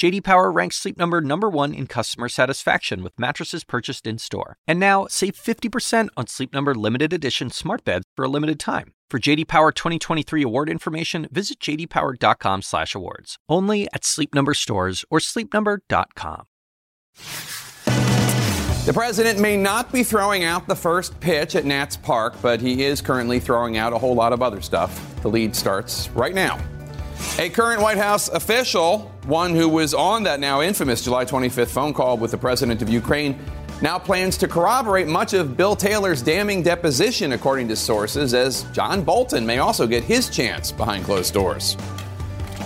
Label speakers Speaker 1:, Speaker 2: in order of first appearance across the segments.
Speaker 1: JD Power ranks Sleep Number number 1 in customer satisfaction with mattresses purchased in-store. And now, save 50% on Sleep Number limited edition smart beds for a limited time. For JD Power 2023 award information, visit jdpower.com/awards. Only at Sleep Number stores or sleepnumber.com.
Speaker 2: The president may not be throwing out the first pitch at Nats Park, but he is currently throwing out a whole lot of other stuff. The lead starts right now. A current White House official, one who was on that now infamous July 25th phone call with the president of Ukraine, now plans to corroborate much of Bill Taylor's damning deposition, according to sources, as John Bolton may also get his chance behind closed doors.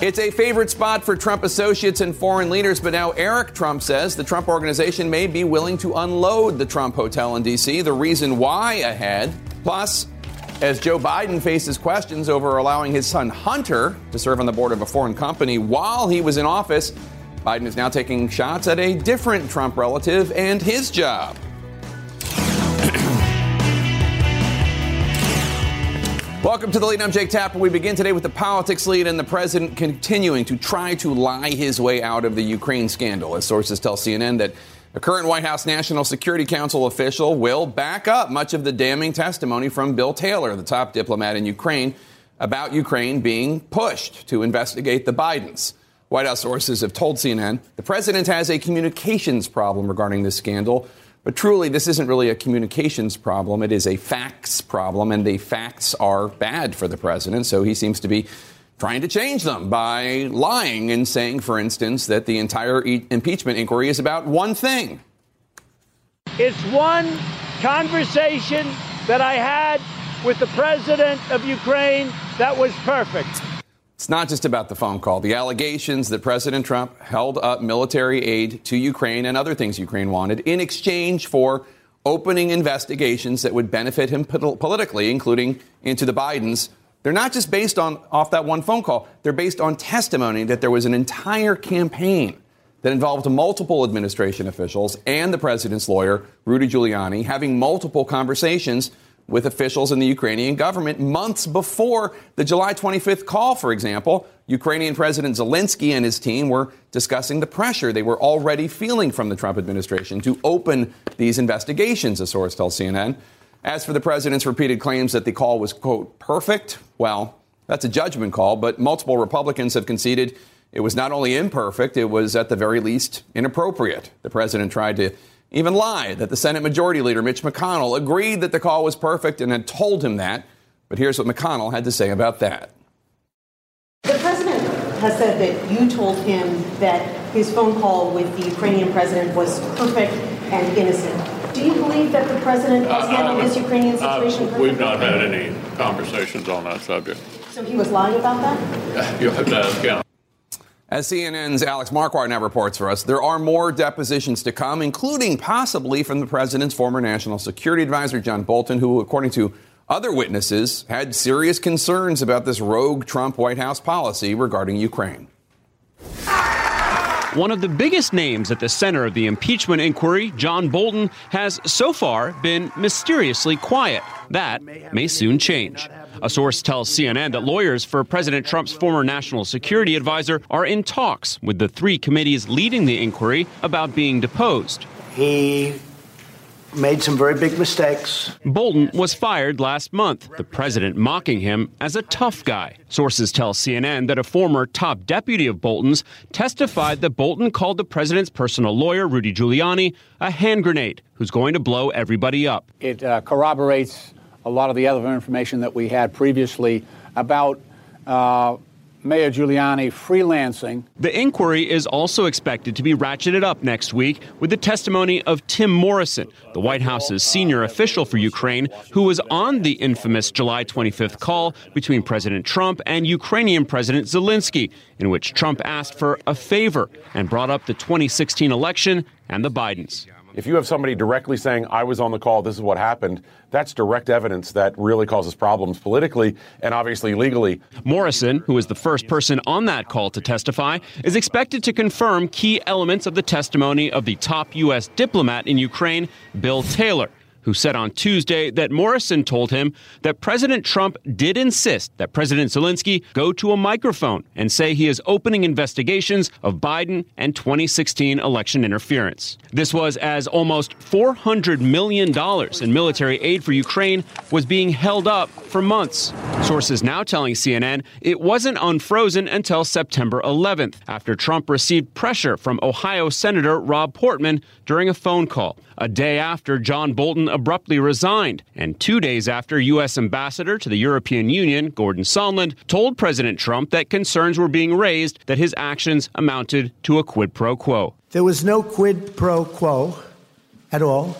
Speaker 2: It's a favorite spot for Trump associates and foreign leaders, but now Eric Trump says the Trump organization may be willing to unload the Trump Hotel in D.C. The reason why ahead. Plus, as Joe Biden faces questions over allowing his son Hunter to serve on the board of a foreign company while he was in office, Biden is now taking shots at a different Trump relative and his job. Welcome to the lead. I'm Jake Tapper. We begin today with the politics lead and the president continuing to try to lie his way out of the Ukraine scandal. As sources tell CNN that a current White House National Security Council official will back up much of the damning testimony from Bill Taylor, the top diplomat in Ukraine, about Ukraine being pushed to investigate the Bidens. White House sources have told CNN the president has a communications problem regarding this scandal. But truly, this isn't really a communications problem. It is a facts problem, and the facts are bad for the president. So he seems to be trying to change them by lying and saying, for instance, that the entire e- impeachment inquiry is about one thing.
Speaker 3: It's one conversation that I had with the president of Ukraine that was perfect.
Speaker 2: It's not just about the phone call. The allegations that President Trump held up military aid to Ukraine and other things Ukraine wanted in exchange for opening investigations that would benefit him politically, including into the Bidens. They're not just based on off that one phone call. They're based on testimony that there was an entire campaign that involved multiple administration officials and the president's lawyer, Rudy Giuliani, having multiple conversations with officials in the Ukrainian government months before the July 25th call, for example. Ukrainian President Zelensky and his team were discussing the pressure they were already feeling from the Trump administration to open these investigations, a source tells CNN. As for the president's repeated claims that the call was, quote, perfect, well, that's a judgment call, but multiple Republicans have conceded it was not only imperfect, it was at the very least inappropriate. The president tried to even lie that the Senate Majority Leader Mitch McConnell agreed that the call was perfect and had told him that. But here's what McConnell had to say about that.
Speaker 4: The president has said that you told him that his phone call with the Ukrainian president was perfect and innocent. Do you believe that the president has handled uh, this Ukrainian situation
Speaker 5: uh, We've not had any conversations on that subject.
Speaker 4: So he was lying about that?
Speaker 5: You'll have to ask him.
Speaker 2: As CNN's Alex Marquardt now reports for us, there are more depositions to come, including possibly from the president's former national security advisor, John Bolton, who, according to other witnesses, had serious concerns about this rogue Trump White House policy regarding Ukraine.
Speaker 6: One of the biggest names at the center of the impeachment inquiry, John Bolton, has so far been mysteriously quiet. That may soon change. A source tells CNN that lawyers for President Trump's former national security advisor are in talks with the three committees leading the inquiry about being deposed.
Speaker 7: He made some very big mistakes.
Speaker 6: Bolton was fired last month, the president mocking him as a tough guy. Sources tell CNN that a former top deputy of Bolton's testified that Bolton called the president's personal lawyer, Rudy Giuliani, a hand grenade who's going to blow everybody up.
Speaker 8: It uh, corroborates a lot of the other information that we had previously about. Uh, Mayor Giuliani freelancing.
Speaker 6: The inquiry is also expected to be ratcheted up next week with the testimony of Tim Morrison, the White House's senior official for Ukraine, who was on the infamous July 25th call between President Trump and Ukrainian President Zelensky, in which Trump asked for a favor and brought up the 2016 election and the Bidens.
Speaker 9: If you have somebody directly saying, I was on the call, this is what happened, that's direct evidence that really causes problems politically and obviously legally.
Speaker 6: Morrison, who was the first person on that call to testify, is expected to confirm key elements of the testimony of the top U.S. diplomat in Ukraine, Bill Taylor who said on Tuesday that Morrison told him that President Trump did insist that President Zelensky go to a microphone and say he is opening investigations of Biden and 2016 election interference. This was as almost $400 million in military aid for Ukraine was being held up for months. Sources now telling CNN it wasn't unfrozen until September 11th, after Trump received pressure from Ohio Senator Rob Portman during a phone call a day after John Bolton abruptly resigned, and two days after U.S. Ambassador to the European Union, Gordon Sondland, told President Trump that concerns were being raised that his actions amounted to a quid pro quo.
Speaker 7: There was no quid pro quo at all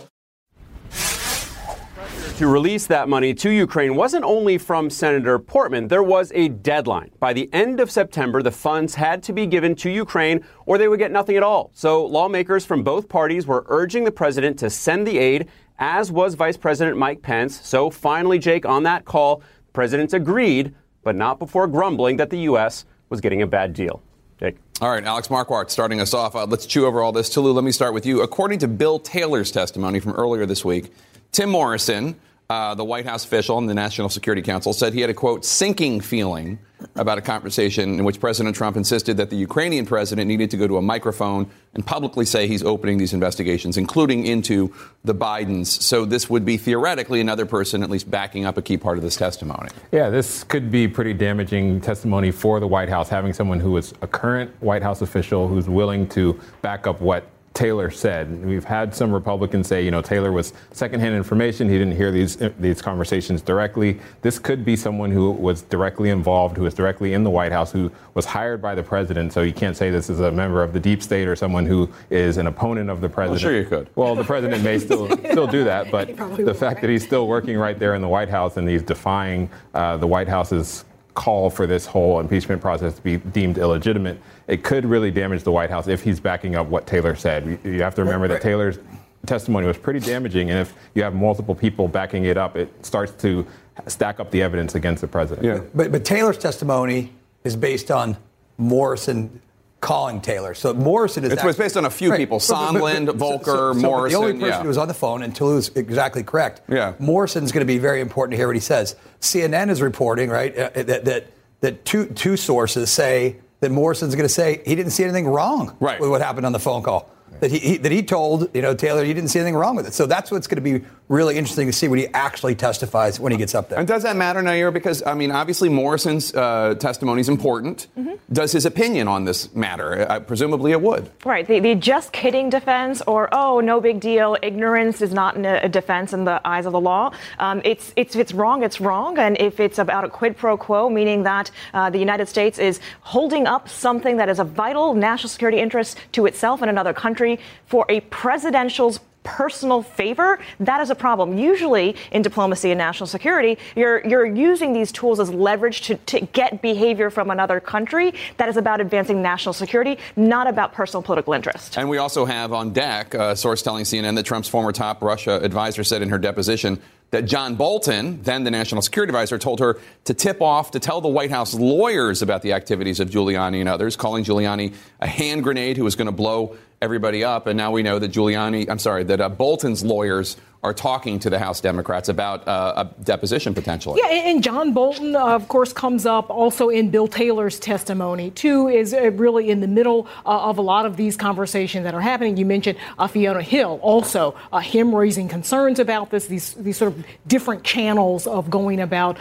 Speaker 6: to release that money to Ukraine wasn't only from Senator Portman. There was a deadline. By the end of September, the funds had to be given to Ukraine or they would get nothing at all. So lawmakers from both parties were urging the president to send the aid, as was Vice President Mike Pence. So finally, Jake, on that call, presidents agreed, but not before grumbling that the U.S. was getting a bad deal. Jake.
Speaker 2: All right, Alex Marquardt starting us off. Uh, let's chew over all this. Toluse, let me start with you. According to Bill Taylor's testimony from earlier this week, Tim Morrison, uh, the White House official in the National Security Council, said he had a quote sinking feeling about a conversation in which President Trump insisted that the Ukrainian president needed to go to a microphone and publicly say he's opening these investigations, including into the Bidens. So this would be theoretically another person at least backing up a key part of this testimony.
Speaker 10: Yeah, this could be pretty damaging testimony for the White House, having someone who is a current White House official who's willing to back up what Taylor said. We've had some Republicans say, you know, Taylor was secondhand information. He didn't hear these these conversations directly. This could be someone who was directly involved, who was directly in the White House, who was hired by the president. So you can't say this is a member of the deep state or someone who is an opponent of the president.
Speaker 2: Well, sure you could.
Speaker 10: Well, the president may still still do that, but the fact that he's still working right there in the White House and he's defying uh, the White House's call for this whole impeachment process to be deemed illegitimate, it could really damage the White House if he's backing up what Taylor said. You have to remember that Taylor's testimony was pretty damaging, and if you have multiple people backing it up, it starts to stack up the evidence against the president.
Speaker 11: Yeah. But, but Taylor's testimony is based on Morrison calling Taylor. So Morrison is.
Speaker 2: It's actually, based on a few right. people: Sondland, Volker, so, so, Morrison.
Speaker 11: The only person
Speaker 2: yeah.
Speaker 11: who was on the phone, and Toluse is exactly correct.
Speaker 2: Yeah.
Speaker 11: Morrison's going to be very important to hear what he says. CNN is reporting right uh, that that that two two sources say that Morrison's going to say he didn't see anything wrong
Speaker 2: right.
Speaker 11: with what happened on the phone call that he, he, that he told you know Taylor he didn't see anything wrong with it. So that's what's going to be really interesting to see when he actually testifies when he gets up there.
Speaker 2: And does that matter, now Nair? Because I mean, obviously Morrison's uh, testimony is important. Mm-hmm. Does his opinion on this matter? Uh, presumably, it would.
Speaker 12: Right. The, the, just kidding defense, or oh, no big deal. Ignorance is not a defense in the eyes of the law. Um, it's, it's if it's wrong, it's wrong, and if it's about a quid pro quo, meaning that uh, the United States is holding up something that is a vital national security interest to itself and another country for a presidential's personal favor, that is a problem. Usually in diplomacy and national security, you're, you're using these tools as leverage to, to get behavior from another country that is about advancing national security, not about personal political interest.
Speaker 2: And we also have on deck uh, a source telling CNN that Trump's former top Russia advisor said in her deposition that John Bolton, then the national security advisor, told her to tip off, to tell the White House lawyers about the activities of Giuliani and others, calling Giuliani a hand grenade who was going to blow everybody up. And now we know that Giuliani, I'm sorry, that uh, Bolton's lawyers are talking to the House Democrats about uh, a deposition potentially.
Speaker 13: Yeah, and John Bolton, uh, of course, comes up also in Bill Taylor's testimony, too, is uh, really in the middle uh, of a lot of these conversations that are happening. You mentioned uh, Fiona Hill, also uh, him raising concerns about this, these, these sort of different channels of going about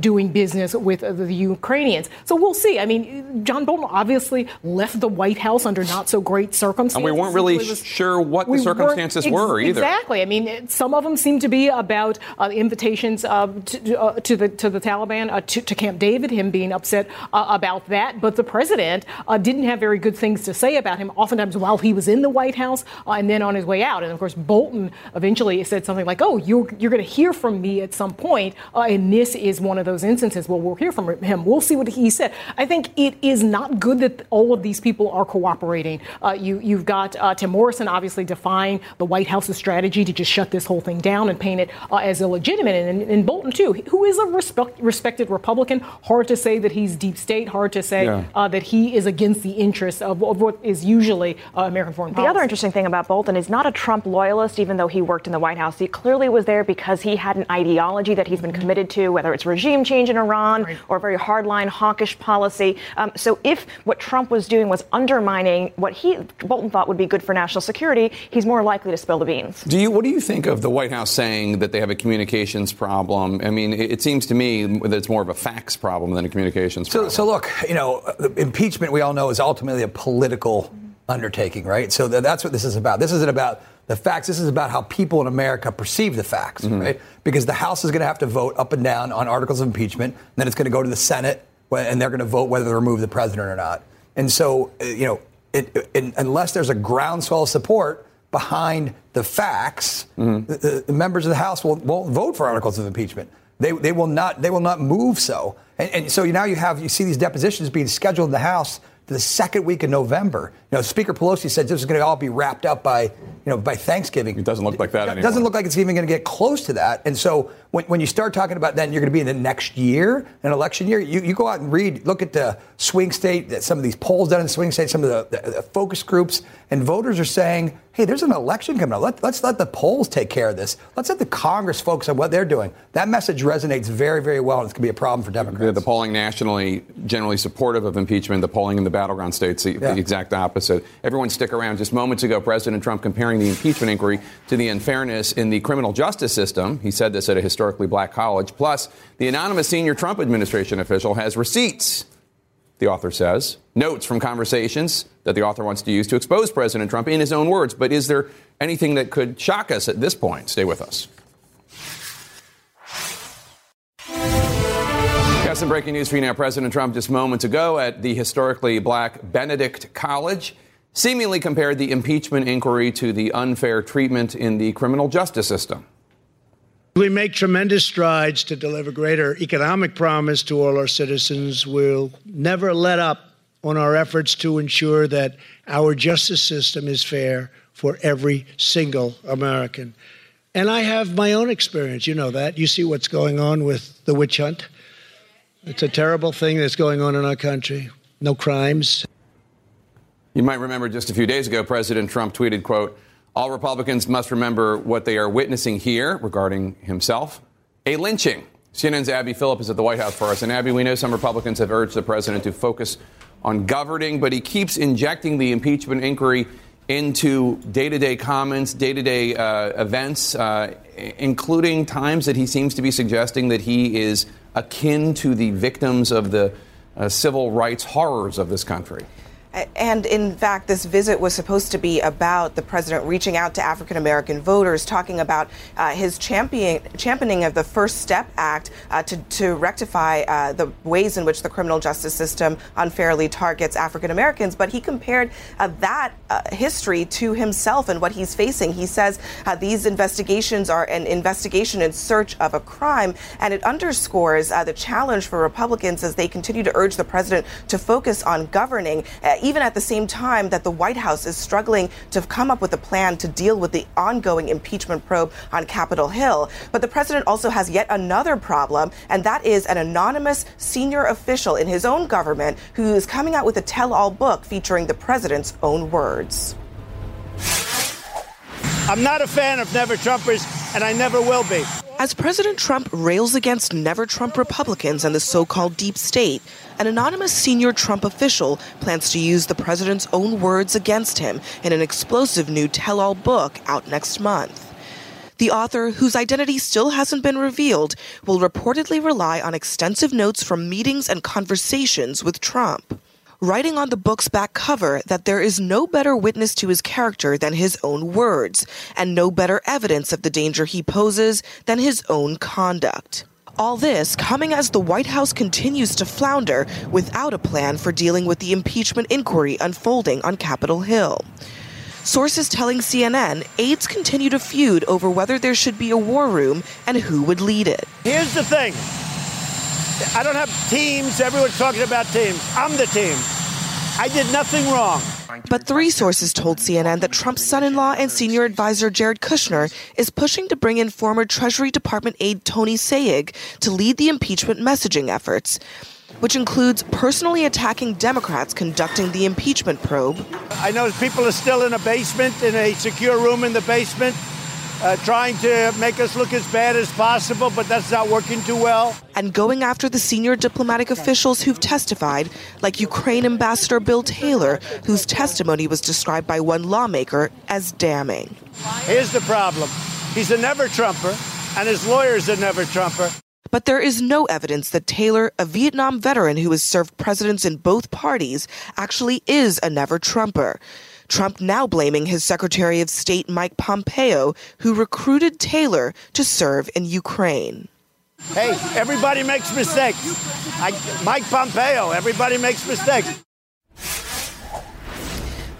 Speaker 13: doing business with the Ukrainians. So we'll see. I mean, John Bolton obviously left the White House under not so great circumstances.
Speaker 2: And we weren't really was, sure what the circumstances
Speaker 13: ex-
Speaker 2: were either.
Speaker 13: Exactly. I mean, some of them seem to be about uh, invitations uh, to, uh, to, the to the Taliban uh, to, to, Camp David, him being upset uh, about that. But the president uh, didn't have very good things to say about him. Oftentimes while he was in the White House and then on his way out. And of course, Bolton eventually said something like, "Oh, you're you're going to hear from me at some point," and this is one of those instances. Well, we'll hear from him. We'll see what he said. I think it is not good that all of these people are cooperating. you you you've got uh, Tim Morrison obviously defying the White House's strategy to just shut this whole thing down and paint it uh, as illegitimate. And, and, Bolton, too, who is a respect, respected Republican. Hard to say that he's deep state. Hard to say yeah. uh, that he is against the interests of, of what is usually uh, American foreign policy.
Speaker 12: The other interesting thing about Bolton is not a Trump loyalist, even though he worked in the White House. He clearly was there because he had an ideology that he's been committed to, whether it's regime change in Iran right. or very hardline, hawkish policy. Um, so if what Trump was doing was undermining what he Bolton thought would be good for national security, he's more likely to spill the beans.
Speaker 2: Do you? What do you think of the White House saying that they have a communications problem? I mean, it, it seems to me that it's more of a facts problem than a communications
Speaker 11: so,
Speaker 2: problem.
Speaker 11: So look, you know, impeachment we all know is ultimately a political undertaking, right? So that's what this is about. This isn't about the facts. This is about how people in America perceive the facts, mm-hmm. right? Because the House is going to have to vote up and down on articles of impeachment, and then it's going to go to the Senate, and they're going to vote whether to remove the president or not. And so, uh, you know, it, it, unless there's a groundswell of support behind the facts, mm-hmm. the, the, members of the House will, won't vote for articles of impeachment. They, they will not. They will not move so. And, and so now you have you see these depositions being scheduled in the House the second week of November. You know, Speaker Pelosi said this is going to all be wrapped up by, you know, by Thanksgiving.
Speaker 2: It doesn't look like that
Speaker 11: It
Speaker 2: anymore.
Speaker 11: doesn't look like it's even going to get close to that. And so when, when you start talking about then you're going to be in the next year, an election year, you, you go out and read, look at the swing state, some of these polls done in swing state, some of the, the, the focus groups, and voters are saying, hey, there's an election coming up. Let, let's let the polls take care of this. Let's let the Congress focus on what they're doing. That message resonates very, very well, and it's going to be a problem for Democrats.
Speaker 2: The, the polling nationally generally supportive of impeachment. The polling in the battleground states the, yeah. the exact opposite. Everyone stick around. Just moments ago, President Trump comparing the impeachment inquiry to the unfairness in the criminal justice system. He said this at a historically black college. Plus, the anonymous senior Trump administration official has receipts the author says, notes from conversations that the author wants to use to expose President Trump in his own words. But is there anything that could shock us at this point? Stay with us. Got some breaking news for you now. President Trump just moments ago at the historically black Benedict College seemingly compared the impeachment inquiry to the unfair treatment in the criminal justice system.
Speaker 14: We make tremendous strides to deliver greater economic promise to all our citizens. We'll never let up on our efforts to ensure that our justice system is fair for every single American. And I have my own experience. You know that. You see what's going on with the witch hunt. It's a terrible thing that's going on in our country. No crimes.
Speaker 2: You might remember just a few days ago, President Trump tweeted, quote, all Republicans must remember what they are witnessing here regarding himself a lynching. CNN's Abby Phillip is at the White House for us. And Abby, we know some Republicans have urged the president to focus on governing, but he keeps injecting the impeachment inquiry into day to day comments, day to day events, uh, including times that he seems to be suggesting that he is akin to the victims of the uh, civil rights horrors of this country.
Speaker 15: And in fact, this visit was supposed to be about the president reaching out to African American voters, talking about uh, his champion, championing of the First Step Act uh, to, to rectify uh, the ways in which the criminal justice system unfairly targets African Americans. But he compared uh, that uh, history to himself and what he's facing. He says uh, these investigations are an investigation in search of a crime, and it underscores the challenge for Republicans as they continue to urge the president to focus on governing even at the same time that the White House is struggling to come up with a plan to deal with the ongoing impeachment probe on Capitol Hill. But the president also has yet another problem, and that is an anonymous senior official in his own government who is coming out with a tell all book featuring the president's own words.
Speaker 3: I'm not a fan of never Trumpers, and I never will be.
Speaker 15: As President Trump rails against never Trump Republicans and the so called deep state, an anonymous senior Trump official plans to use the president's own words against him in an explosive new tell all book out next month. The author, whose identity still hasn't been revealed, will reportedly rely on extensive notes from meetings and conversations with Trump writing on the book's back cover that there is no better witness to his character than his own words, and no better evidence of the danger he poses than his own conduct. All this coming as the White House continues to flounder without a plan for dealing with the impeachment inquiry unfolding on Capitol Hill. Sources telling CNN aides continue to feud over whether there should be a war room and who would lead it.
Speaker 3: Here's the thing I don't have teams. Everyone's talking about teams. I'm the team. I did nothing wrong.
Speaker 15: But three sources told CNN that Trump's son in law and senior advisor Jared Kushner is pushing to bring in former Treasury Department aide Tony Sayegh to lead the impeachment messaging efforts, which includes personally attacking Democrats conducting the impeachment probe.
Speaker 3: I know people are still in a basement, in a secure room in the basement, uh, trying to make us look as bad as possible, but that's not working too well.
Speaker 15: And going after the senior diplomatic officials who've testified, like Ukraine Ambassador Bill Taylor, whose testimony was described by one lawmaker as damning.
Speaker 3: Here's the problem he's a never Trumper, and his lawyer's a never Trumper.
Speaker 15: But there is no evidence that Taylor, a Vietnam veteran who has served presidents in both parties, actually is a never Trumper. Trump now blaming his Secretary of State Mike Pompeo, who recruited Taylor to serve in Ukraine.
Speaker 3: Hey, everybody makes mistakes. I, Mike Pompeo, everybody makes mistakes.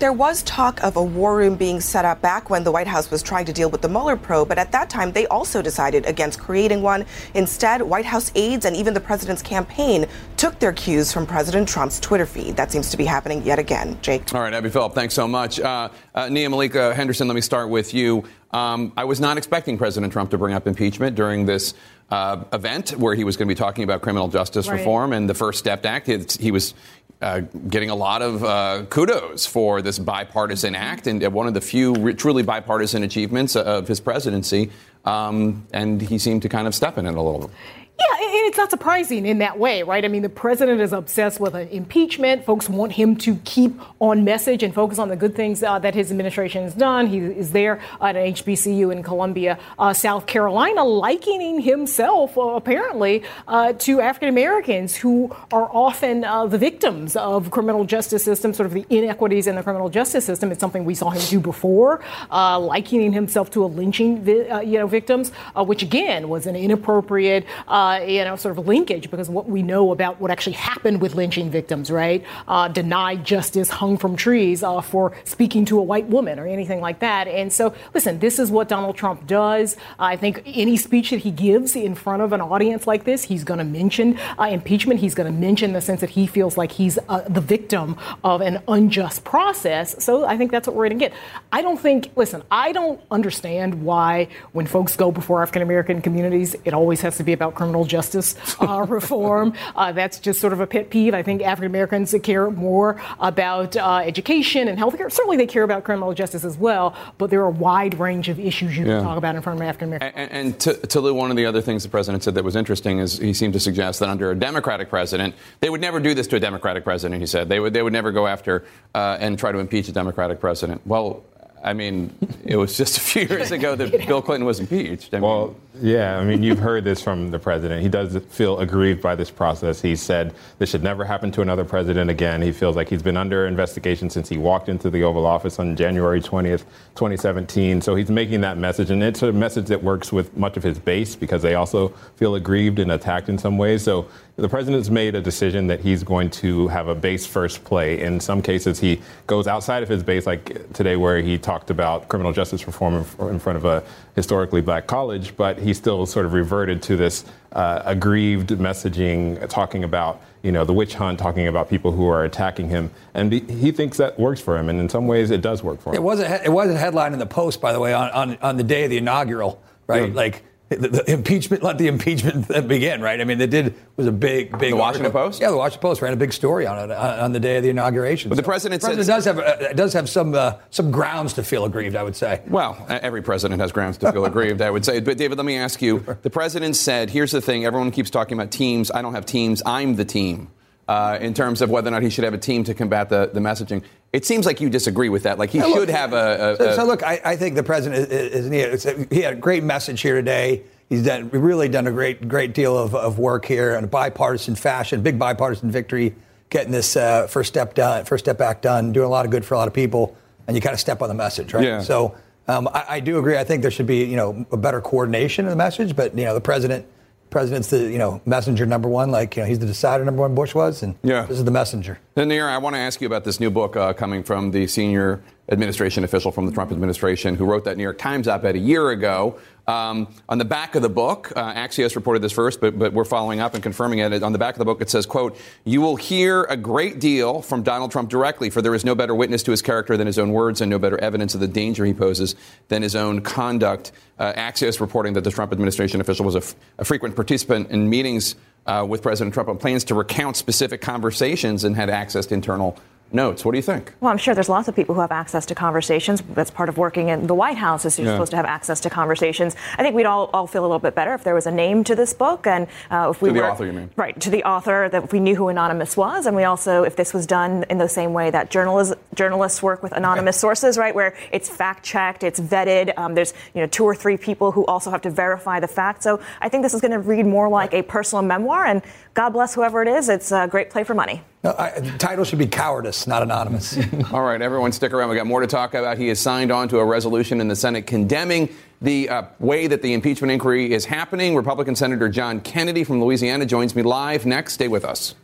Speaker 15: There was talk of a war room being set up back when the White House was trying to deal with the Mueller probe, but at that time they also decided against creating one. Instead, White House aides and even the president's campaign took their cues from President Trump's Twitter feed. That seems to be happening yet again. Jake.
Speaker 2: All right, Abby Phillip, thanks so much. Uh, uh, Nia Malika Henderson, let me start with you. Um, I was not expecting President Trump to bring up impeachment during this uh, event where he was going to be talking about criminal justice
Speaker 16: Right.
Speaker 2: reform and the First Step Act. It's, he was uh, getting a lot of uh, kudos for this bipartisan act and one of the few re- truly bipartisan achievements of his presidency. Um, and he seemed to kind of step in it a little bit.
Speaker 13: Yeah, and it's not surprising in that way, right? I mean, the president is obsessed with an impeachment. Folks want him to keep on message and focus on the good things uh, that his administration has done. He is there at an HBCU in Columbia, uh, South Carolina, likening himself, uh, apparently, uh, to African Americans who are often uh, the victims of criminal justice system, sort of the inequities in the criminal justice system. It's something we saw him do before, uh, likening himself to a lynching, vi- uh, you know, victims, uh, which again was an inappropriate, uh, you know, sort of linkage because what we know about what actually happened with lynching victims, right? Uh, denied justice, hung from trees uh, for speaking to a white woman or anything like that. And so, listen, this is what Donald Trump does. I think any speech that he gives in front of an audience like this, he's going to mention uh, impeachment. He's going to mention the sense that he feels like he's uh, the victim of an unjust process. So I think that's what we're going to get. I don't think, listen, I don't understand why when folks go before African American communities, it always has to be about criminal justice uh, reform. Uh, that's just sort of a pet peeve. I think African Americans care more about uh, education and healthcare. Certainly they care about criminal justice as well, but there are a wide range of issues you
Speaker 2: Yeah.
Speaker 13: can talk about in front of African Americans.
Speaker 2: And, and to, to Lou, one of the other things the president said that was interesting is he seemed to suggest that under a Democratic president, they would never do this to a Democratic president. He said they would they would never go after uh, and try to impeach a Democratic president. Well, I mean, it was just a few years ago that Bill Clinton was impeached. I mean,
Speaker 10: Well, yeah, I mean, you've heard this from the president. He does feel aggrieved by this process. He said this should never happen to another president again. He feels like he's been under investigation since he walked into the Oval Office on January 20th, 2017. So he's making that message, and it's a message that works with much of his base because they also feel aggrieved and attacked in some ways. So the president's made a decision that he's going to have a base first play. In some cases, he goes outside of his base, like today, where he talked about criminal justice reform in- front of a historically black college, but he still sort of reverted to this uh, aggrieved messaging, talking about you know the witch hunt, talking about people who are attacking him, and be, he thinks that works for him, and in some ways, it does work for him.
Speaker 11: It was a it was a headline in the Post, by the way, on, on, on the day of the inaugural, right?
Speaker 2: Yeah.
Speaker 11: Like the, the impeachment, let the impeachment begin, right? I mean, they did was a big, big.
Speaker 2: The Washington
Speaker 11: article.
Speaker 2: Post?
Speaker 11: Yeah, the Washington Post ran a big story on it uh, on the day of the inauguration.
Speaker 2: But the president
Speaker 11: the president does have uh, does have some uh, some grounds to feel aggrieved, I would say.
Speaker 2: Well, every president has grounds to feel aggrieved, I would say. But David, let me ask you: the president said, "Here's the thing: everyone keeps talking about teams. I don't have teams. I'm the team." Uh, in terms of whether or not he should have a team to combat the, the messaging, it seems like you disagree with that. Like he
Speaker 11: Yeah, look,
Speaker 2: should have a. a,
Speaker 11: so,
Speaker 2: a
Speaker 11: so look, I, I think the president is, is, is he had a great message here today. He's done really done a great great deal of, of work here in a bipartisan fashion, big bipartisan victory, getting this uh, first step done, first step act done, doing a lot of good for a lot of people, and you kind of step on the message, right?
Speaker 2: Yeah.
Speaker 11: So um, I, I do agree. I think there should be you know a better coordination of the message, but you know the president. President's the you know messenger number one, like you know he's the decider number one. Bush was, and
Speaker 2: Yeah.
Speaker 11: this is the messenger.
Speaker 2: Then, Nir, I want to ask you about this new book uh, coming from the senior administration official from the Trump administration who wrote that New York Times op ed a year ago. Um, on the back of the book, uh, Axios reported this first, but, but we're following up and confirming it. On the back of the book, it says, quote, you will hear a great deal from Donald Trump directly, for there is no better witness to his character than his own words and no better evidence of the danger he poses than his own conduct. Uh, Axios reporting that the Trump administration official was a, f- a frequent participant in meetings uh, with President Trump on plans to recount specific conversations and had access to internal notes. What do you think?
Speaker 12: Well, I'm sure there's lots of people who have access to conversations. That's part of working in the White House is you're
Speaker 2: Yeah.
Speaker 12: supposed to have access to conversations. I think we'd all, all feel a little bit better if there was a name to this book and uh, if we
Speaker 2: To the
Speaker 12: were
Speaker 2: author, you mean?
Speaker 12: right to the author that if we knew who anonymous was, and we also if this was done in the same way that journalists journalists work with anonymous sources, right, where it's fact checked, it's vetted. Um, there's you know two or three people who also have to verify the fact. So I think this is going to read more like a personal memoir. And God bless whoever it is. It's a great play for money.
Speaker 11: No, I, the title should be Cowardice, not Anonymous.
Speaker 2: All right, everyone, stick around. We got more to talk about. He has signed on to a resolution in the Senate condemning the uh, way that the impeachment inquiry is happening. Republican Senator John Kennedy from Louisiana joins me live next. Stay with us.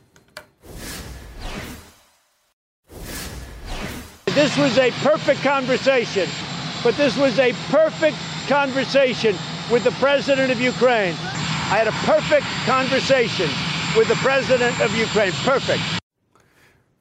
Speaker 3: This was a perfect conversation, but this was a perfect conversation with the president of Ukraine. I had a perfect conversation with the president of Ukraine. Perfect.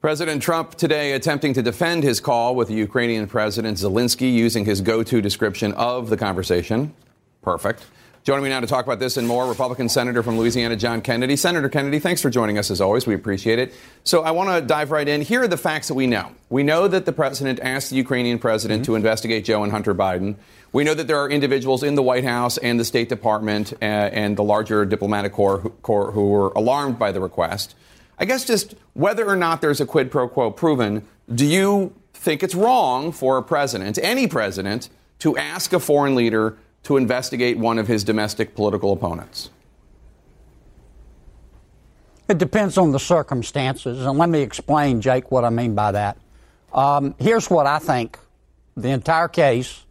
Speaker 2: President Trump today attempting to defend his call with the Ukrainian President Zelensky using his go to description of the conversation. Perfect. Joining me now to talk about this and more, Republican Senator from Louisiana, John Kennedy. Senator Kennedy, thanks for joining us as always. We appreciate it. So I want to dive right in. Here are the facts that we know. We know that the president asked the Ukrainian president to investigate Joe and Hunter Biden. We know that there are individuals in the White House and the State Department uh, and the larger diplomatic corps who, corps who were alarmed by the request. I guess just whether or not there's a quid pro quo proven, do you think it's wrong for a president, any president, to ask a foreign leader to investigate one of his domestic political opponents?
Speaker 16: It depends on the circumstances, and let me explain, Jake, what I mean by that. Um, here's what I think the entire case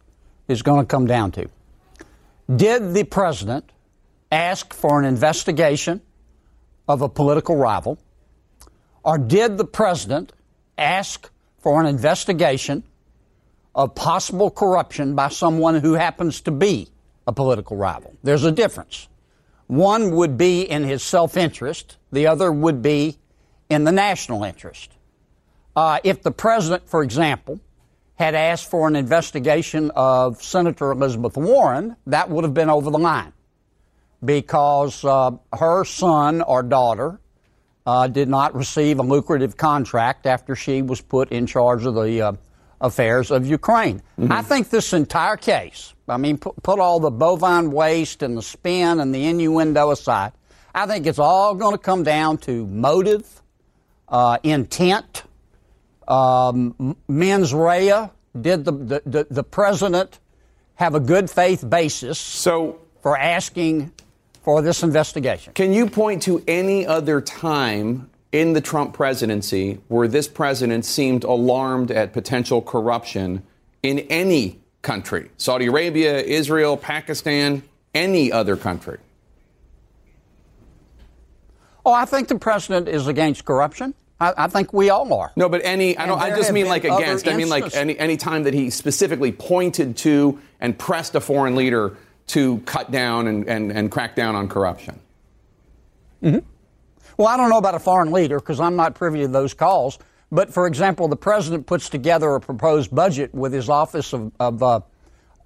Speaker 16: is going to come down to. Did the president ask for an investigation of a political rival, or did the president ask for an investigation of possible corruption by someone who happens to be a political rival? There's a difference. One would be in his self interest, the other would be in the national interest. Uh, if the president, for example, had asked for an investigation of Senator Elizabeth Warren, that would have been over the line because uh, her son or daughter uh, did not receive a lucrative contract after she was put in charge of the uh, affairs of Ukraine. I think this entire case, I mean, put, put all the bovine waste and the spin and the innuendo aside, I think it's all going to come down to motive, uh, intent, um, mens rea. Did the, the, the, the president have a good faith basis
Speaker 2: so
Speaker 16: for asking for this investigation?
Speaker 2: Can you point to any other time in the Trump presidency where this president seemed alarmed at potential corruption in any country? Saudi Arabia, Israel, Pakistan, any other country?
Speaker 16: Oh, I think the president is against corruption. I, I think we all are.
Speaker 2: No, but any, I, don't, I just mean like against. I mean like any, any time that he specifically pointed to and pressed a foreign leader to cut down and, and, and crack down on corruption.
Speaker 16: Well, I don't know about a foreign leader because I'm not privy to those calls. But for example, the president puts together a proposed budget with his Office of, of uh,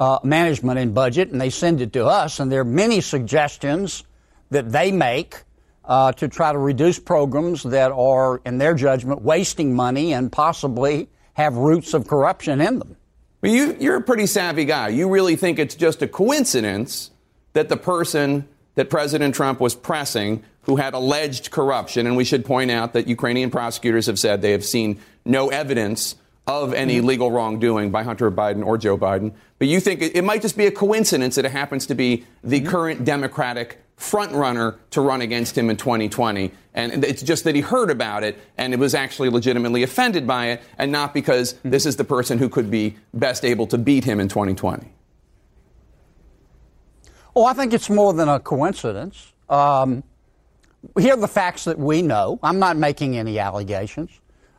Speaker 16: uh, Management and Budget, and they send it to us. And there are many suggestions that they make uh, to try to reduce programs that are, in their judgment, wasting money and possibly have roots of corruption in them.
Speaker 2: But you, you're a pretty savvy guy. You really think it's just a coincidence that the person that President Trump was pressing, who had alleged corruption, and we should point out that Ukrainian prosecutors have said they have seen no evidence of any mm-hmm. legal wrongdoing by Hunter Biden or Joe Biden. But you think it, it might just be a coincidence that it happens to be the mm-hmm. current Democratic front runner to run against him in 2020. And it's just that he heard about it and it was actually legitimately offended by it, and not because mm-hmm. this is the person who could be best able to beat him in 2020.
Speaker 16: Oh, I think it's more than a coincidence. Um, here are the facts that we know. I'm not making any allegations.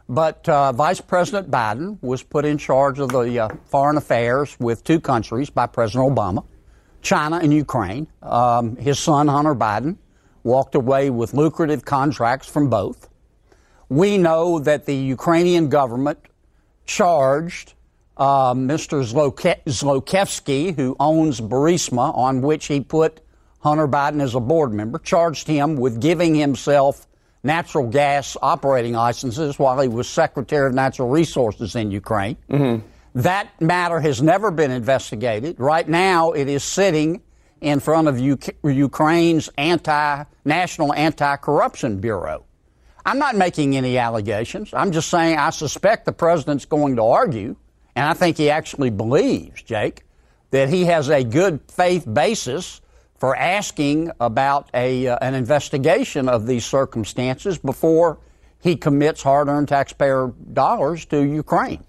Speaker 16: But uh, Vice President Biden was put in charge of the uh, foreign affairs with two countries by President Obama, China and Ukraine. Um, his son, Hunter Biden, walked away with lucrative contracts from both. We know that the Ukrainian government charged uh, Mr. Zloke- Zlochevsky, who owns Burisma, on which he put Hunter Biden as a board member, charged him with giving himself natural gas operating licenses while he was Secretary of Natural Resources in Ukraine.
Speaker 2: Mm-hmm.
Speaker 16: That matter has never been investigated. Right now, it is sitting in front of UK- Ukraine's anti National Anti Corruption Bureau. I'm not making any allegations. I'm just saying I suspect the president's going to argue, and I think he actually believes, Jake, that he has a good faith basis for asking about a, uh, an investigation of these circumstances before he commits hard earned taxpayer dollars to Ukraine.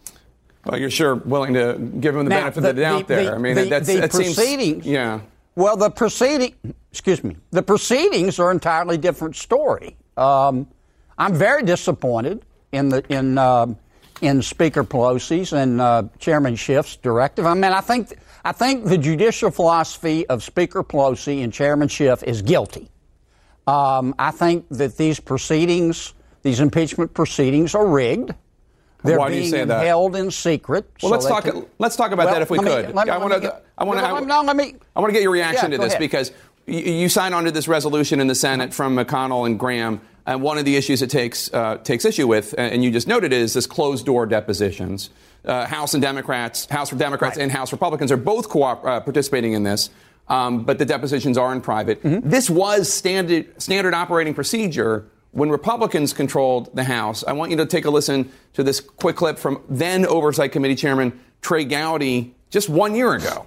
Speaker 2: Well, you're sure willing to give him the
Speaker 16: Now,
Speaker 2: benefit
Speaker 16: the-
Speaker 2: of the doubt
Speaker 16: the-
Speaker 2: there.
Speaker 16: the-
Speaker 2: I mean, that's, that seems. Yeah.
Speaker 16: Well, the proceeding, excuse me, the proceedings are an entirely different story. Um, I'm very disappointed in the in um in Speaker Pelosi's and uh, Chairman Schiff's directive. I mean, I think I think the judicial philosophy of Speaker Pelosi and Chairman Schiff is guilty. Um, I think that these proceedings, these impeachment proceedings, are rigged. They're
Speaker 2: Why do you
Speaker 16: being
Speaker 2: say that?
Speaker 16: held in secret.
Speaker 2: Well,
Speaker 16: so
Speaker 2: let's talk.
Speaker 16: can-
Speaker 2: let's talk about
Speaker 16: Well,
Speaker 2: that if we
Speaker 16: me-
Speaker 2: could.
Speaker 16: me-
Speaker 2: I want to.
Speaker 16: get-
Speaker 2: I want to.
Speaker 16: no, let me.
Speaker 2: I want to get your reaction
Speaker 16: Yeah,
Speaker 2: to this
Speaker 16: ahead.
Speaker 2: because you, you signed onto this resolution in the Senate from McConnell and Graham, and one of the issues it takes uh, takes issue with, and you just noted, is this closed door depositions. Uh, House and Democrats, House for Democrats and House Republicans are both co- uh, participating in this, um, but the depositions are in private.
Speaker 16: Mm-hmm.
Speaker 2: This was standard standard operating procedure when Republicans controlled the House. I want you to take a listen to this quick clip from then Oversight Committee Chairman Trey Gowdy just one year ago.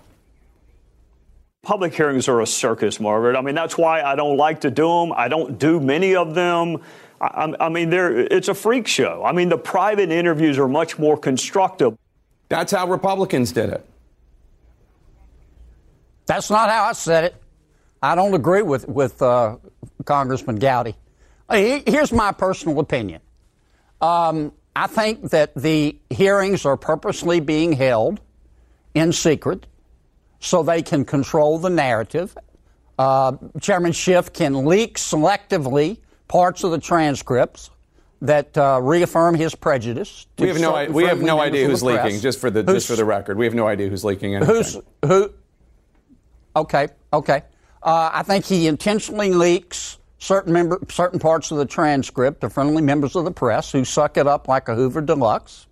Speaker 17: Public hearings are a circus, Margaret. I mean, that's why I don't like to do them. I don't do many of them. I, I- I mean, they're, it's a freak show. I mean, the private interviews are much more constructive.
Speaker 2: That's how Republicans did it.
Speaker 16: That's not how I said it. I don't agree with with uh, Congressman Gowdy. Here's my personal opinion. Um, I think that the hearings are purposely being held in secret so they can control the narrative. Uh, Chairman Schiff can leak selectively parts of the transcripts that uh, reaffirm his prejudice. to
Speaker 2: We have no,
Speaker 16: certain
Speaker 2: we have no idea who's
Speaker 16: press.
Speaker 2: leaking. Just for the
Speaker 16: Who's-
Speaker 2: just for the record, we have no idea who's leaking anything.
Speaker 16: Who's who? Okay, okay. Uh, I think he intentionally leaks certain member, certain parts of the transcript to friendly members of the press who suck it up like a Hoover Deluxe.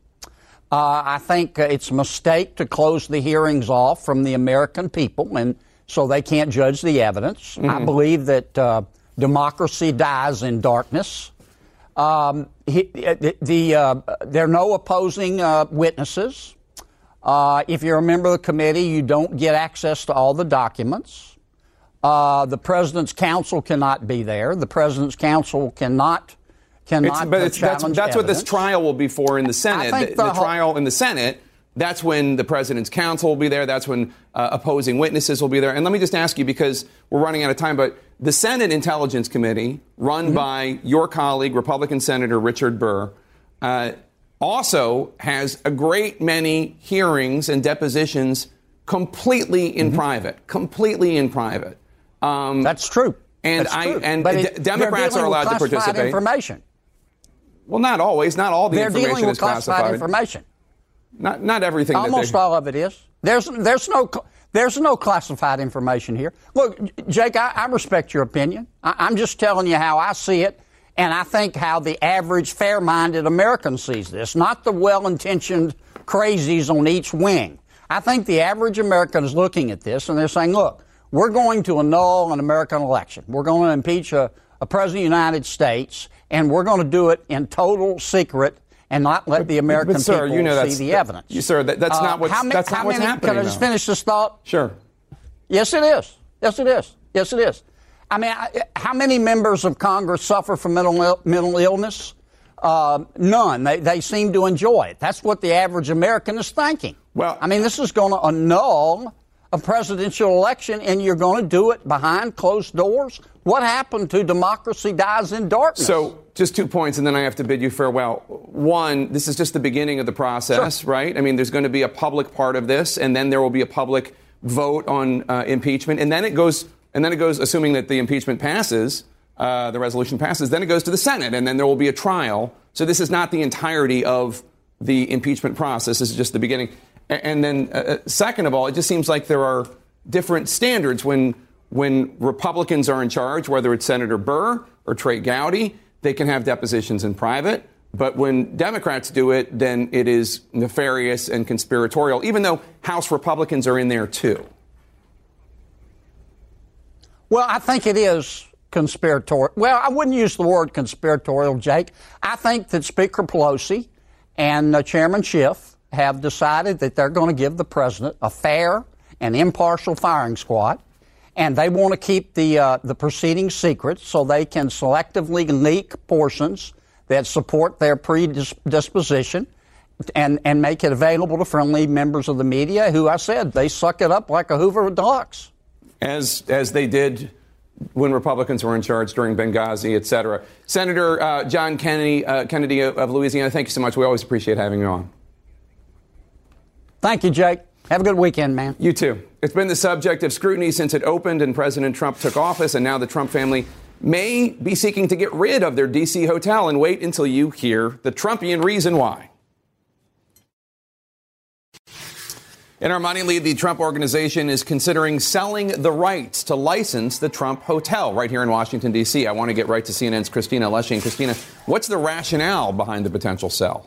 Speaker 16: Uh, I think uh, it's a mistake to close the hearings off from the American people, and so they can't judge the evidence. I
Speaker 2: Mhm.
Speaker 16: believe that uh, democracy dies in darkness. Um, he, uh, the, the uh, there are no opposing uh, witnesses. Uh, if you're a member of the committee, you don't get access to all the documents. Uh, the president's counsel cannot be there. The president's counsel cannot cannot
Speaker 2: It's, but that's, that's what this trial will be for in the Senate. The,
Speaker 16: the
Speaker 2: trial in the Senate, that's when the president's counsel will be there. That's when uh, opposing witnesses will be there. And let me just ask you, because we're running out of time, but the Senate Intelligence Committee, run
Speaker 16: Mm-hmm.
Speaker 2: by your colleague, Republican Senator Richard Burr, uh, also has a great many hearings and depositions completely in
Speaker 16: Mm-hmm.
Speaker 2: private, completely in private. Um,
Speaker 16: that's true.
Speaker 2: And
Speaker 16: That's
Speaker 2: I
Speaker 16: true.
Speaker 2: and
Speaker 16: they're
Speaker 2: Democrats are allowed to participate.
Speaker 16: Information.
Speaker 2: Well, not always. Not all the
Speaker 16: They're
Speaker 2: information
Speaker 16: dealing with
Speaker 2: is classified.
Speaker 16: information.
Speaker 2: Not not everything.
Speaker 16: Almost all of it is. There's there's no there's no classified information here. Look, Jake, I, I respect your opinion. I, I'm just telling you how I see it, and I think how the average fair-minded American sees this, not the well-intentioned crazies on each wing. I think the average American is looking at this and they're saying, look, we're going to annul an American election. We're going to impeach a, a president of the United States, and we're going to do it in total secret and not let the American
Speaker 2: but, sir,
Speaker 16: people
Speaker 2: you know
Speaker 16: see the
Speaker 2: that-
Speaker 16: evidence.
Speaker 2: you- sir, that- that's not what's-
Speaker 16: how ma-
Speaker 2: that's not
Speaker 16: how
Speaker 2: what's
Speaker 16: many-
Speaker 2: happening,
Speaker 16: Can I just
Speaker 2: though.
Speaker 16: finish this thought?
Speaker 2: Sure.
Speaker 16: Yes, it is. Yes, it is. Yes, it is. I mean, I, how many members of Congress suffer from mental il- mental illness? Uh, none. They, they seem to enjoy it. That's what the average American is thinking. Well, I mean, this is going to annul a presidential election and you're going to do it behind closed doors? What happened to democracy dies in darkness?
Speaker 2: So, just two points, and then I have to bid you farewell. One, this is just the beginning of the process, sure. right? I mean, there's going to be a public part of this, and then there will be a public vote on uh, impeachment, and then it goes, and then it goes, assuming that the impeachment passes, uh, the resolution passes, then it goes to the Senate, and then there will be a trial. So this is not the entirety of the impeachment process. This is just the beginning. And then, uh, uh, second of all, it just seems like there are different standards when when Republicans are in charge, whether it's Senator Burr or Trey Gowdy, they can have depositions in private. But when Democrats do it, then it is nefarious and conspiratorial, even though House Republicans are in there too.
Speaker 16: Well, I think it is conspiratorial. Well, I wouldn't use the word conspiratorial, Jake. I think that Speaker Pelosi and uh, Chairman Schiff have decided that they're going to give the president a fair and impartial firing squad and they want to keep the uh, the proceedings secret so they can selectively leak portions that support their predisposition and and make it available to friendly members of the media who I said they suck it up like a Hoover ducks.
Speaker 2: As as they did when Republicans were in charge during Benghazi, et cetera. Senator uh, John Kennedy, uh, Kennedy of Louisiana, thank you so much. We always appreciate having you on.
Speaker 16: Thank you, Jake. Have a good weekend, man.
Speaker 2: You too. It's been the subject of scrutiny since it opened and President Trump took office, and now the Trump family may be seeking to get rid of their D.C. hotel. And wait until you hear the Trumpian reason why. In our money lead, the Trump organization is considering selling the rights to license the Trump Hotel right here in Washington, D.C. I want to get right to CNN's Cristina Alesci. Christina, what's the rationale behind the potential sell?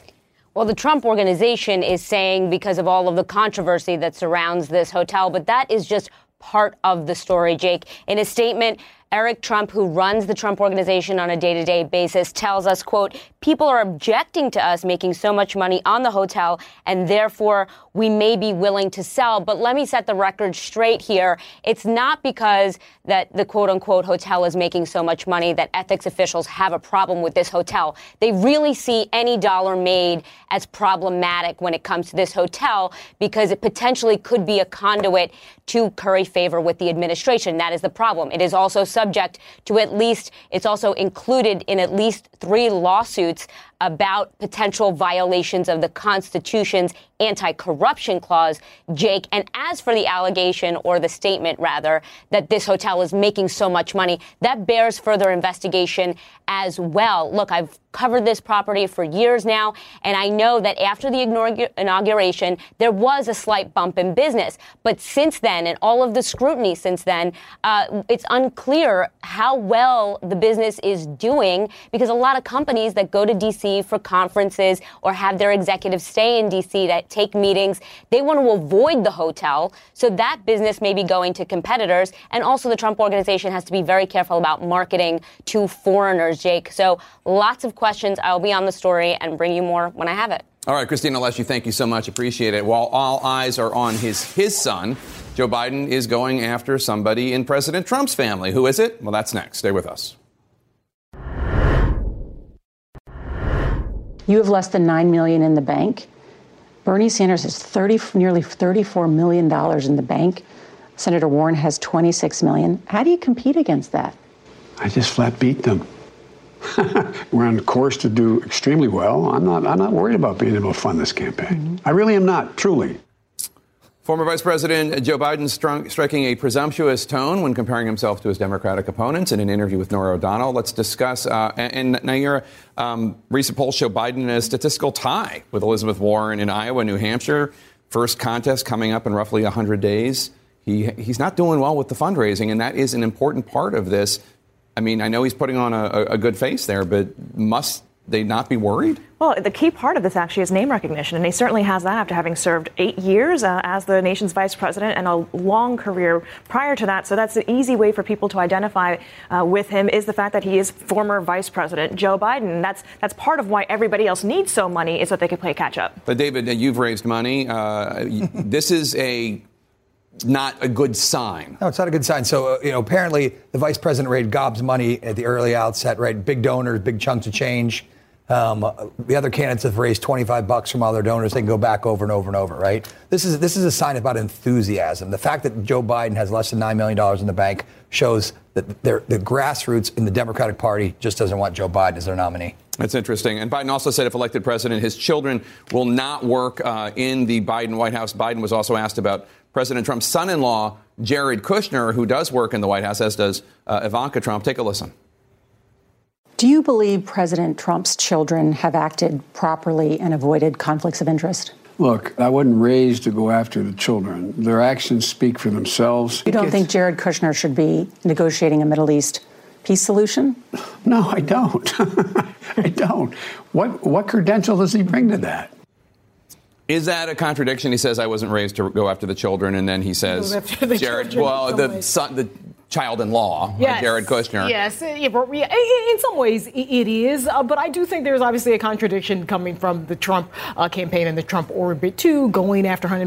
Speaker 18: Well, the Trump organization is saying because of all of the controversy that surrounds this hotel, but that is just part of the story, Jake. In a statement, Eric Trump, who runs the Trump organization on a day-to-day basis, tells us, quote, people are objecting to us making so much money on the hotel and therefore we may be willing to sell. But let me set the record straight here. It's not because that the quote unquote hotel is making so much money that ethics officials have a problem with this hotel. They really see any dollar made as problematic when it comes to this hotel because it potentially could be a conduit to curry favor with the administration. That is the problem. It is also subject to at least, it's also included in at least three lawsuits Institute. About potential violations of the Constitution's anti corruption clause, Jake. And as for the allegation, or the statement rather, that this hotel is making so much money, that bears further investigation as well. Look, I've covered this property for years now, and I know that after the inauguration, there was a slight bump in business. But since then, and all of the scrutiny since then, uh, it's unclear how well the business is doing because a lot of companies that go to DC for conferences or have their executives stay in DC to take meetings, they want to avoid the hotel. So that business may be going to competitors. And also, the Trump organization has to be very careful about marketing to foreigners, Jake. So lots of questions. I'll be on the story and bring you more when I have it.
Speaker 2: All right, Cristina Alesci, thank you so much. Appreciate it. While all eyes are on his his son, Joe Biden is going after somebody in President Trump's family. Who is it? Well, that's next. Stay with us.
Speaker 19: You have less than nine million in the bank. Bernie Sanders has 30, nearly 34 million dollars in the bank. Senator Warren has 26 million. How do you compete against that?
Speaker 20: I just flat beat them. We're on course to do extremely well. I'm not. I'm not worried about being able to fund this campaign. Mm-hmm. I really am not. Truly.
Speaker 2: Former Vice President Joe Biden striking a presumptuous tone when comparing himself to his Democratic opponents in an interview with Norah O'Donnell. Let's discuss. Uh, and Nayyera, um, recent polls show Biden in a statistical tie with Elizabeth Warren in Iowa, New Hampshire. First contest coming up in roughly 100 days. He, he's not doing well with the fundraising, and that is an important part of this. I mean, I know he's putting on a, a good face there, but must they not be worried?
Speaker 12: Well, the key part of this actually is name recognition, and he certainly has that after having served eight years uh, as the nation's vice president and a long career prior to that. So that's an easy way for people to identify uh, with him is the fact that he is former vice president Joe Biden. That's that's part of why everybody else needs so money is that they can play catch up.
Speaker 2: But David, you've raised money. Uh, this is a not a good sign.
Speaker 11: No, it's not a good sign. So, uh, you know, apparently the vice president raised gobs money at the early outset, right? Big donors, big chunks of change. Um, the other candidates have raised 25 bucks from other donors. They can go back over and over and over, right? This is this is a sign about enthusiasm. The fact that Joe Biden has less than nine million dollars in the bank shows that the grassroots in the Democratic Party just doesn't want Joe Biden as their nominee.
Speaker 2: That's interesting. And Biden also said if elected president, his children will not work uh, in the Biden White House. Biden was also asked about President Trump's son in law, Jared Kushner, who does work in the White House, as does uh, Ivanka Trump. Take a listen.
Speaker 19: Do you believe President Trump's children have acted properly and avoided conflicts of interest?
Speaker 20: Look, I wasn't raised to go after the children. Their actions speak for themselves.
Speaker 19: You don't think Jared Kushner should be negotiating a Middle East peace solution?
Speaker 20: No, I don't. I don't. What what credential does he bring to that?
Speaker 2: Is that a contradiction? He says I wasn't raised to go after the children, and then he says Jared. Well, the son, the child-in-law, yes. Jared Kushner.
Speaker 13: Yes, in some ways it is, uh, but I do think there's obviously a contradiction coming from the Trump uh, campaign and the Trump orbit too, going after Hunter,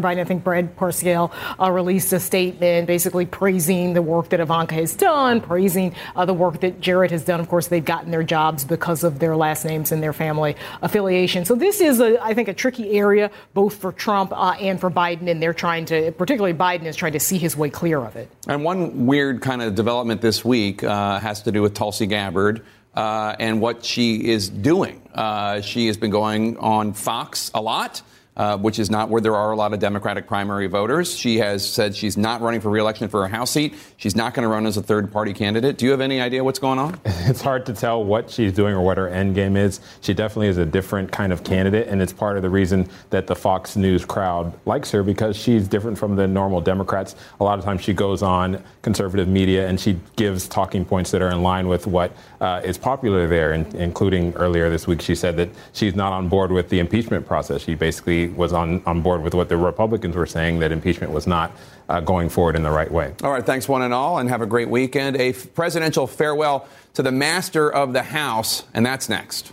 Speaker 13: Biden. I think Brad Parscale uh, released a statement basically praising the work that Ivanka has done, praising uh, the work that Jared has done. Of course, they've gotten their jobs because of their last names and their family affiliation. So this is, a, I think, a tricky area both for Trump uh, and for Biden, and they're trying to, particularly Biden is trying to see his way clear of it.
Speaker 2: And one weird kind of development this week uh, has to do with Tulsi Gabbard uh, and what she is doing. Uh, she has been going on Fox a lot uh, which is not where there are a lot of Democratic primary voters. She has said she's not running for reelection for a House seat. She's not going to run as a third party candidate. Do you have any idea what's going on?
Speaker 10: It's hard to tell what she's doing or what her end game is. She definitely is a different kind of candidate, and it's part of the reason that the Fox News crowd likes her because she's different from the normal Democrats. A lot of times she goes on conservative media and she gives talking points that are in line with what uh, is popular there, in, including earlier this week she said that she's not on board with the impeachment process. She basically was on, on board with what the Republicans were saying that impeachment was not uh, going forward in the right way.
Speaker 2: All right, thanks one and all, and have a great weekend. A f- presidential farewell to the master of the House, and that's next.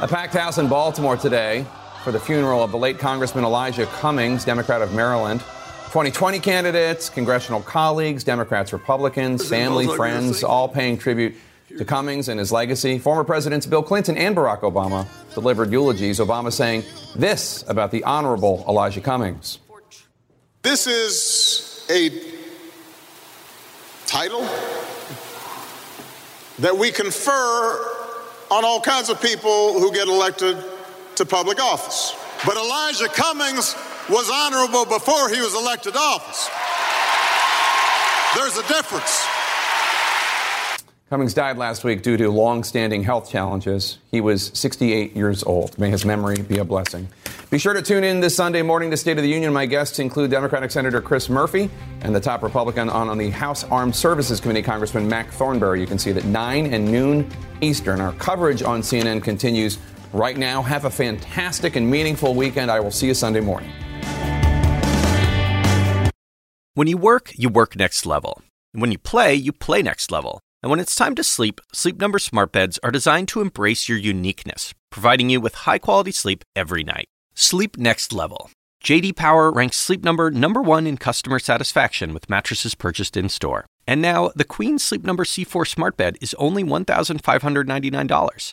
Speaker 2: A packed house in Baltimore today for the funeral of the late Congressman Elijah Cummings, Democrat of Maryland. 2020 candidates, congressional colleagues, Democrats, Republicans, family, friends, all paying tribute to Cummings and his legacy. Former Presidents Bill Clinton and Barack Obama delivered eulogies, Obama saying this about the Honorable Elijah Cummings.
Speaker 21: This is a title that we confer on all kinds of people who get elected to public office. But Elijah Cummings was honorable before he was elected to office. There's a difference.
Speaker 2: Cummings died last week due to long-standing health challenges. He was 68 years old. May his memory be a blessing. Be sure to tune in this Sunday morning to State of the Union. My guests include Democratic Senator Chris Murphy and the top Republican on, on the House Armed Services Committee, Congressman Mac Thornberry. You can see that 9 and noon Eastern. Our coverage on CNN continues right now. Have a fantastic and meaningful weekend. I will see you Sunday morning.
Speaker 1: When you work, you work next level. And when you play, you play next level. And when it's time to sleep, Sleep Number smart beds are designed to embrace your uniqueness, providing you with high-quality sleep every night. Sleep next level. JD Power ranks Sleep Number number 1 in customer satisfaction with mattresses purchased in-store. And now, the Queen Sleep Number C4 smart bed is only $1,599.